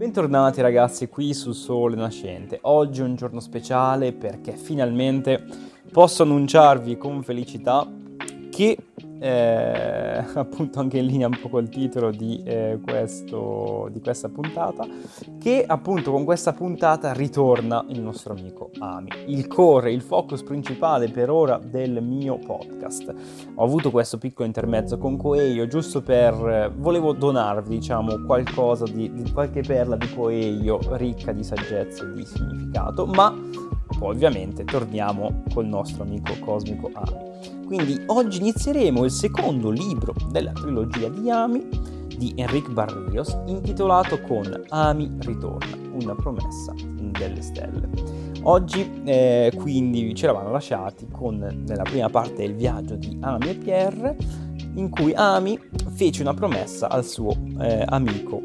Bentornati ragazzi qui sul Sole Nascente. Oggi è un giorno speciale perché finalmente posso annunciarvi con felicità che eh, appunto anche in linea un po' col titolo di, eh, questo, di questa puntata, che appunto con questa puntata ritorna il nostro amico Ami, il core, il focus principale per ora del mio podcast. Ho avuto questo piccolo intermezzo con Coelho giusto per, volevo donarvi diciamo qualcosa di, di qualche perla di Coelho ricca di saggezza e di significato, ma ovviamente torniamo col nostro amico cosmico Ami. Quindi oggi inizieremo il secondo libro della trilogia di Ami di Enrique Barrios intitolato con Ami ritorna, una promessa delle stelle. Oggi eh, quindi ci eravamo lasciati con nella prima parte del viaggio di Ami e Pierre in cui Ami fece una promessa al suo eh, amico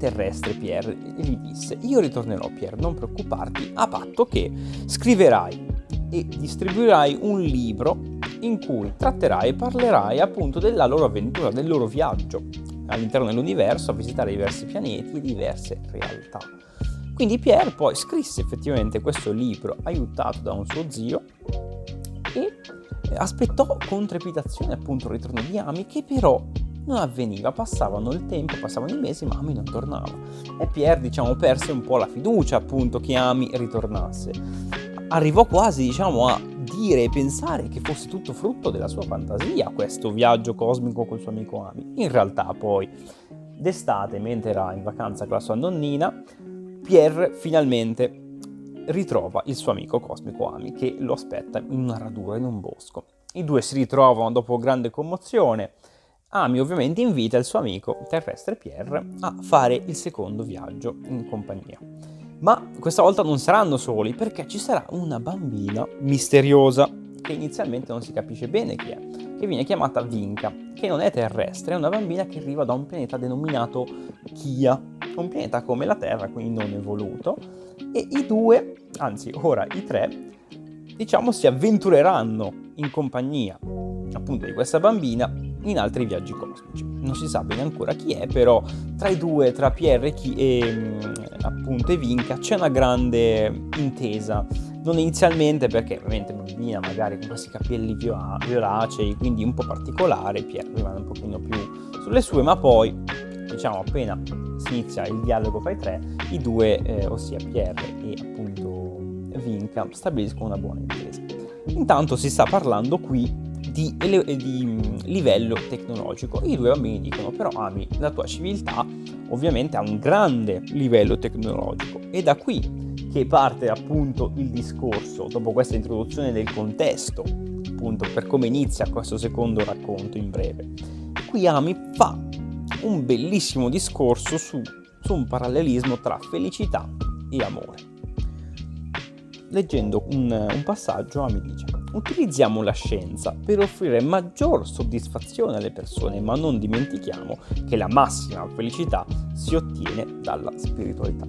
terrestre Pierre e gli disse io ritornerò Pierre non preoccuparti a patto che scriverai e distribuirai un libro in cui tratterai e parlerai appunto della loro avventura, del loro viaggio all'interno dell'universo a visitare diversi pianeti e diverse realtà. Quindi Pierre poi scrisse effettivamente questo libro aiutato da un suo zio e aspettò con trepidazione appunto il ritorno di Ami che però non avveniva, passavano il tempo, passavano i mesi, ma Ami non tornava. E Pierre, diciamo, perse un po' la fiducia appunto che Ami ritornasse. Arrivò quasi, diciamo, a dire e pensare che fosse tutto frutto della sua fantasia questo viaggio cosmico col suo amico Ami. In realtà poi, d'estate, mentre era in vacanza con la sua nonnina, Pierre finalmente ritrova il suo amico cosmico Ami che lo aspetta in una radura in un bosco. I due si ritrovano dopo grande commozione. Ami ovviamente invita il suo amico terrestre Pierre a fare il secondo viaggio in compagnia. Ma questa volta non saranno soli perché ci sarà una bambina misteriosa che inizialmente non si capisce bene chi è, che viene chiamata Vinca, che non è terrestre, è una bambina che arriva da un pianeta denominato Kia, un pianeta come la Terra, quindi non evoluto, e i due, anzi ora i tre, diciamo si avventureranno in compagnia appunto di questa bambina in altri viaggi cosmici. Non si sa bene ancora chi è, però tra i due, tra Pierre e, mm, appunto Evinca, c'è una grande intesa. Non inizialmente perché ovviamente bambina magari con questi capelli viola- violacei, quindi un po' particolare, Pierre rimane un pochino più sulle sue, ma poi diciamo appena si inizia il dialogo fra i tre, i due, eh, ossia Pierre e appunto Vinca, stabiliscono una buona intesa. Intanto si sta parlando qui di, di, mm, livello tecnologico. I due bambini dicono però Ami, la tua civiltà ovviamente ha un grande livello tecnologico e da qui che parte appunto il discorso, dopo questa introduzione del contesto, appunto per come inizia questo secondo racconto in breve. Qui Ami fa un bellissimo discorso su, su un parallelismo tra felicità e amore. Leggendo un, un passaggio, Ami dice Utilizziamo la scienza per offrire maggior soddisfazione alle persone, ma non dimentichiamo che la massima felicità si ottiene dalla spiritualità.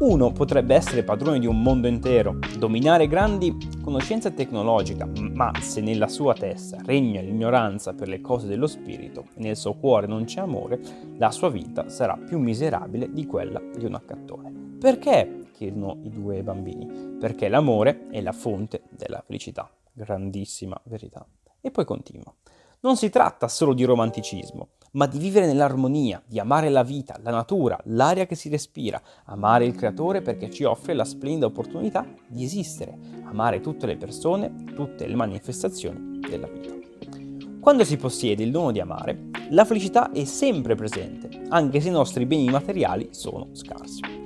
Uno potrebbe essere padrone di un mondo intero, dominare grandi conoscenze tecnologiche, ma se nella sua testa regna l'ignoranza per le cose dello spirito e nel suo cuore non c'è amore, la sua vita sarà più miserabile di quella di un accattone. Perché? Chiedono i due bambini, perché l'amore è la fonte della felicità. Grandissima verità. E poi continua. Non si tratta solo di romanticismo, ma di vivere nell'armonia, di amare la vita, la natura, l'aria che si respira, amare il creatore perché ci offre la splendida opportunità di esistere, amare tutte le persone, tutte le manifestazioni della vita. Quando si possiede il dono di amare, la felicità è sempre presente, anche se i nostri beni materiali sono scarsi.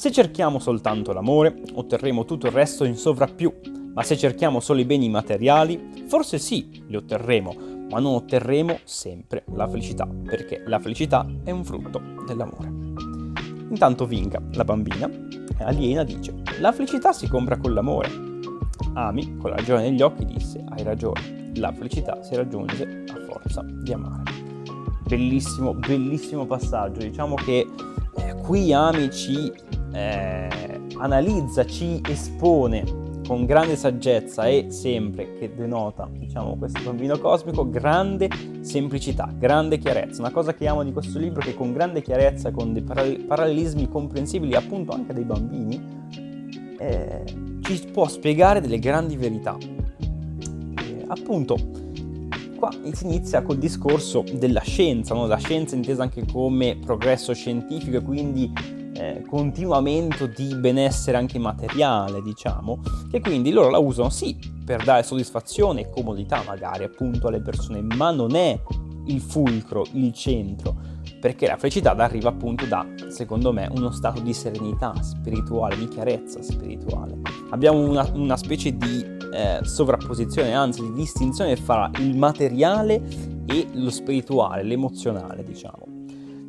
Se cerchiamo soltanto l'amore, otterremo tutto il resto in sovrappiù, ma se cerchiamo solo i beni materiali, forse sì, li otterremo, ma non otterremo sempre la felicità, perché la felicità è un frutto dell'amore. Intanto Vinca, la bambina, aliena, dice, la felicità si compra con l'amore. Ami, con la ragione negli occhi, disse, hai ragione, la felicità si raggiunge a forza di amare. Bellissimo, bellissimo passaggio, diciamo che eh, qui Ami ci eh, analizza, ci espone con grande saggezza e sempre, che denota, diciamo, questo bambino cosmico, grande semplicità, grande chiarezza. Una cosa che amo di questo libro è che con grande chiarezza, con dei parallelismi comprensibili appunto anche dai bambini, eh, ci può spiegare delle grandi verità. Eh, appunto, qua si inizia col discorso della scienza, no? la scienza intesa anche come progresso scientifico e quindi eh, continuamento di benessere anche materiale, diciamo, che quindi loro la usano sì per dare soddisfazione e comodità magari appunto alle persone, ma non è il fulcro, il centro, perché la felicità arriva appunto da, secondo me, uno stato di serenità spirituale, di chiarezza spirituale. Abbiamo una, una specie di eh, sovrapposizione, anzi di distinzione fra il materiale e lo spirituale, l'emozionale, diciamo.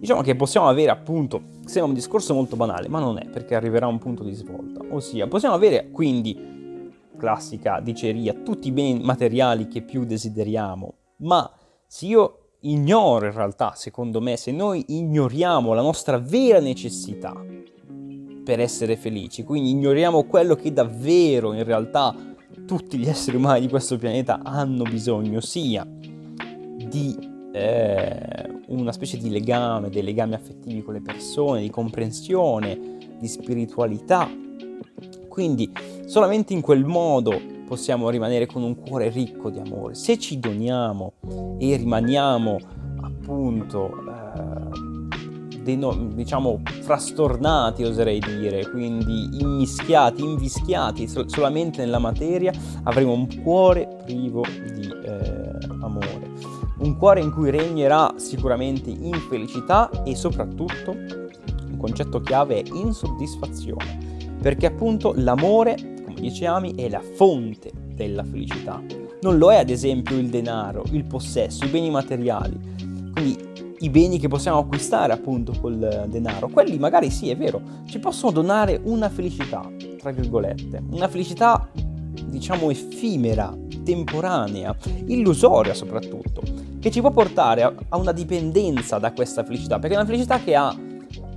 Diciamo che possiamo avere appunto, sembra un discorso molto banale, ma non è, perché arriverà un punto di svolta. Ossia, possiamo avere quindi, classica diceria, tutti i beni materiali che più desideriamo, ma se io ignoro in realtà, secondo me, se noi ignoriamo la nostra vera necessità per essere felici, quindi ignoriamo quello che davvero in realtà tutti gli esseri umani di questo pianeta hanno bisogno, sia di eh, una specie di legame, dei legami affettivi con le persone, di comprensione, di spiritualità. Quindi solamente in quel modo possiamo rimanere con un cuore ricco di amore. Se ci doniamo e rimaniamo appunto eh, deno- diciamo frastornati oserei dire, quindi immischiati, invischiati sol- solamente nella materia, avremo un cuore privo di eh, amore un cuore in cui regnerà sicuramente infelicità e soprattutto un concetto chiave è insoddisfazione, perché appunto l'amore, come dice Ami, è la fonte della felicità. Non lo è ad esempio il denaro, il possesso, i beni materiali. Quindi i beni che possiamo acquistare appunto col denaro, quelli magari sì, è vero, ci possono donare una felicità, tra virgolette, una felicità diciamo effimera, temporanea, illusoria soprattutto, che ci può portare a, a una dipendenza da questa felicità, perché è una felicità che ha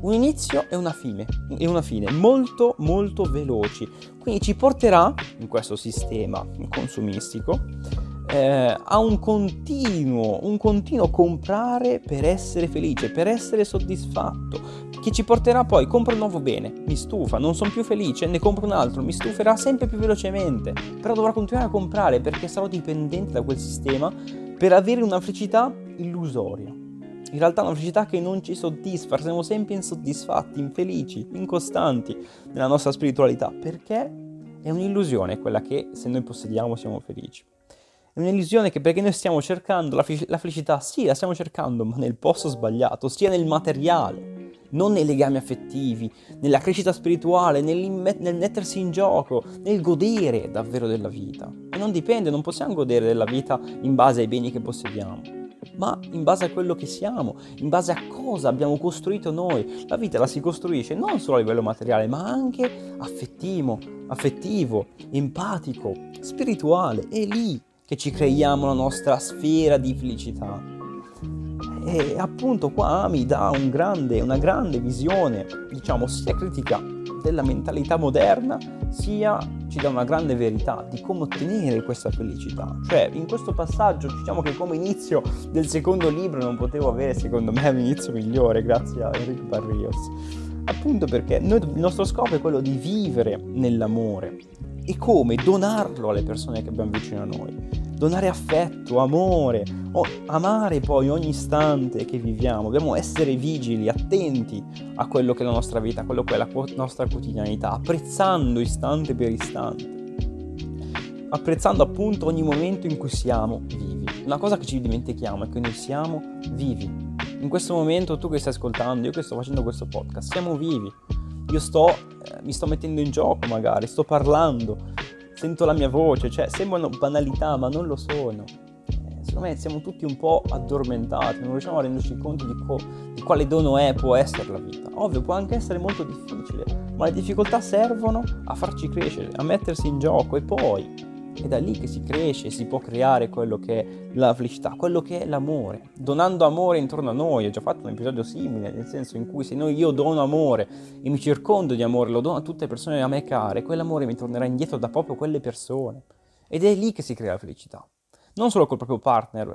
un inizio e una fine, e una fine molto molto veloci. Quindi ci porterà in questo sistema consumistico eh, a un continuo, un continuo comprare per essere felice, per essere soddisfatto, che ci porterà poi, compro un nuovo bene, mi stufa, non sono più felice, ne compro un altro, mi stuferà sempre più velocemente, però dovrò continuare a comprare perché sarò dipendente da quel sistema per avere una felicità illusoria. In realtà una felicità che non ci soddisfa, siamo sempre insoddisfatti, infelici, incostanti nella nostra spiritualità, perché è un'illusione quella che se noi possediamo siamo felici. È un'illusione che perché noi stiamo cercando la, felicità, sì, la stiamo cercando, ma nel posto sbagliato, sia nel materiale non nei legami affettivi, nella crescita spirituale, nel mettersi in gioco, nel godere davvero della vita. E non dipende, non possiamo godere della vita in base ai beni che possediamo, ma in base a quello che siamo, in base a cosa abbiamo costruito noi. La vita la si costruisce non solo a livello materiale, ma anche affettivo, affettivo, empatico, spirituale. È lì che ci creiamo la nostra sfera di felicità. E appunto qua Ami dà un grande, una grande visione, diciamo, sia critica della mentalità moderna, sia ci dà una grande verità di come ottenere questa felicità. Cioè, in questo passaggio, diciamo che come inizio del secondo libro non potevo avere, secondo me, un inizio migliore, grazie a Enrique Barrios. Appunto perché noi, il nostro scopo è quello di vivere nell'amore e come donarlo alle persone che abbiamo vicino a noi donare affetto, amore, amare poi ogni istante che viviamo. Dobbiamo essere vigili, attenti a quello che è la nostra vita, a quello che è la nostra quotidianità, apprezzando istante per istante. Apprezzando appunto ogni momento in cui siamo vivi. Una cosa che ci dimentichiamo è che noi siamo vivi. In questo momento tu che stai ascoltando, io che sto facendo questo podcast, siamo vivi. Io sto, eh, mi sto mettendo in gioco magari, sto parlando, sento la mia voce, cioè sembrano banalità ma non lo sono. Eh, secondo me siamo tutti un po' addormentati, non riusciamo a renderci conto di, co- di quale dono è, può essere la vita. Ovvio, può anche essere molto difficile, ma le difficoltà servono a farci crescere, a mettersi in gioco e poi È da lì che si cresce, si può creare quello che è la felicità, quello che è l'amore. Donando amore intorno a noi, ho già fatto un episodio simile, nel senso in cui se noi io dono amore e mi circondo di amore, lo dono a tutte le persone a me care, quell'amore mi tornerà indietro da proprio quelle persone. Ed è lì che si crea la felicità. Non solo col proprio partner,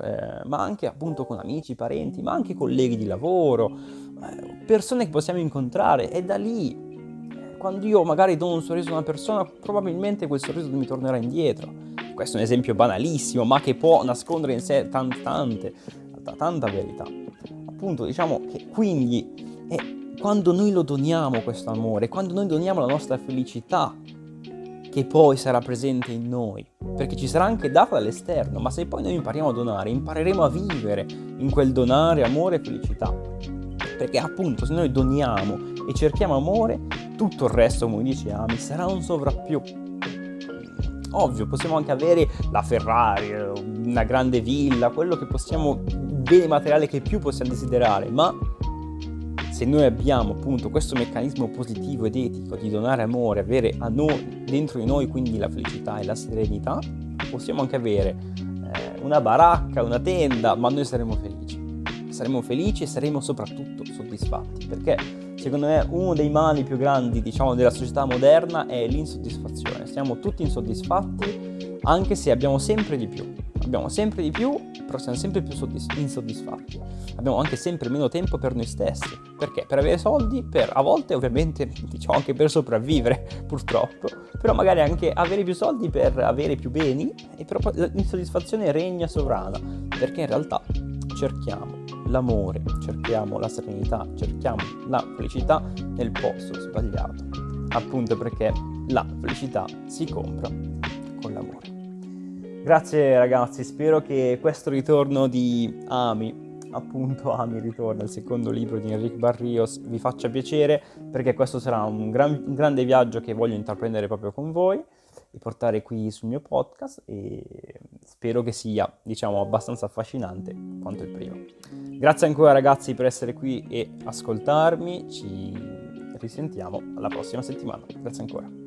eh, ma anche appunto con amici, parenti, ma anche colleghi di lavoro, eh, persone che possiamo incontrare. È da lì quando io magari do un sorriso a una persona, probabilmente quel sorriso mi tornerà indietro. Questo è un esempio banalissimo, ma che può nascondere in sé tante, tante, tanta verità. Appunto, diciamo che quindi è quando noi lo doniamo questo amore, quando noi doniamo la nostra felicità, che poi sarà presente in noi, perché ci sarà anche data dall'esterno, ma se poi noi impariamo a donare, impareremo a vivere in quel donare amore e felicità. Perché appunto se noi doniamo e cerchiamo amore, tutto il resto, come dice Ami, sarà un sovrappiù. Ovvio, possiamo anche avere la Ferrari, una grande villa, quello che possiamo, bene materiale che più possiamo desiderare, ma se noi abbiamo appunto questo meccanismo positivo ed etico di donare amore, avere noi, dentro di noi quindi la felicità e la serenità, possiamo anche avere eh, una baracca, una tenda, ma noi saremo felici. Saremo felici e saremo soprattutto soddisfatti, perché secondo me uno dei mali più grandi, diciamo, della società moderna è l'insoddisfazione. Siamo tutti insoddisfatti anche se abbiamo sempre di più. Abbiamo sempre di più, però siamo sempre più soddisf- insoddisfatti. Abbiamo anche sempre meno tempo per noi stessi. Perché? Per avere soldi, per a volte ovviamente, diciamo anche per sopravvivere, purtroppo, però magari anche avere più soldi per avere più beni e però l'insoddisfazione regna sovrana, perché in realtà cerchiamo l'amore, cerchiamo la serenità, cerchiamo la felicità nel posto sbagliato, appunto perché la felicità si compra con l'amore. Grazie ragazzi, spero che questo ritorno di Ami, appunto Ami ritorna, il secondo libro di Enrique Barrios, vi faccia piacere perché questo sarà un, gran, un grande viaggio che voglio intraprendere proprio con voi e portare qui sul mio podcast e spero che sia, diciamo, abbastanza affascinante quanto il primo. Grazie ancora ragazzi per essere qui e ascoltarmi, ci risentiamo alla prossima settimana. Grazie ancora.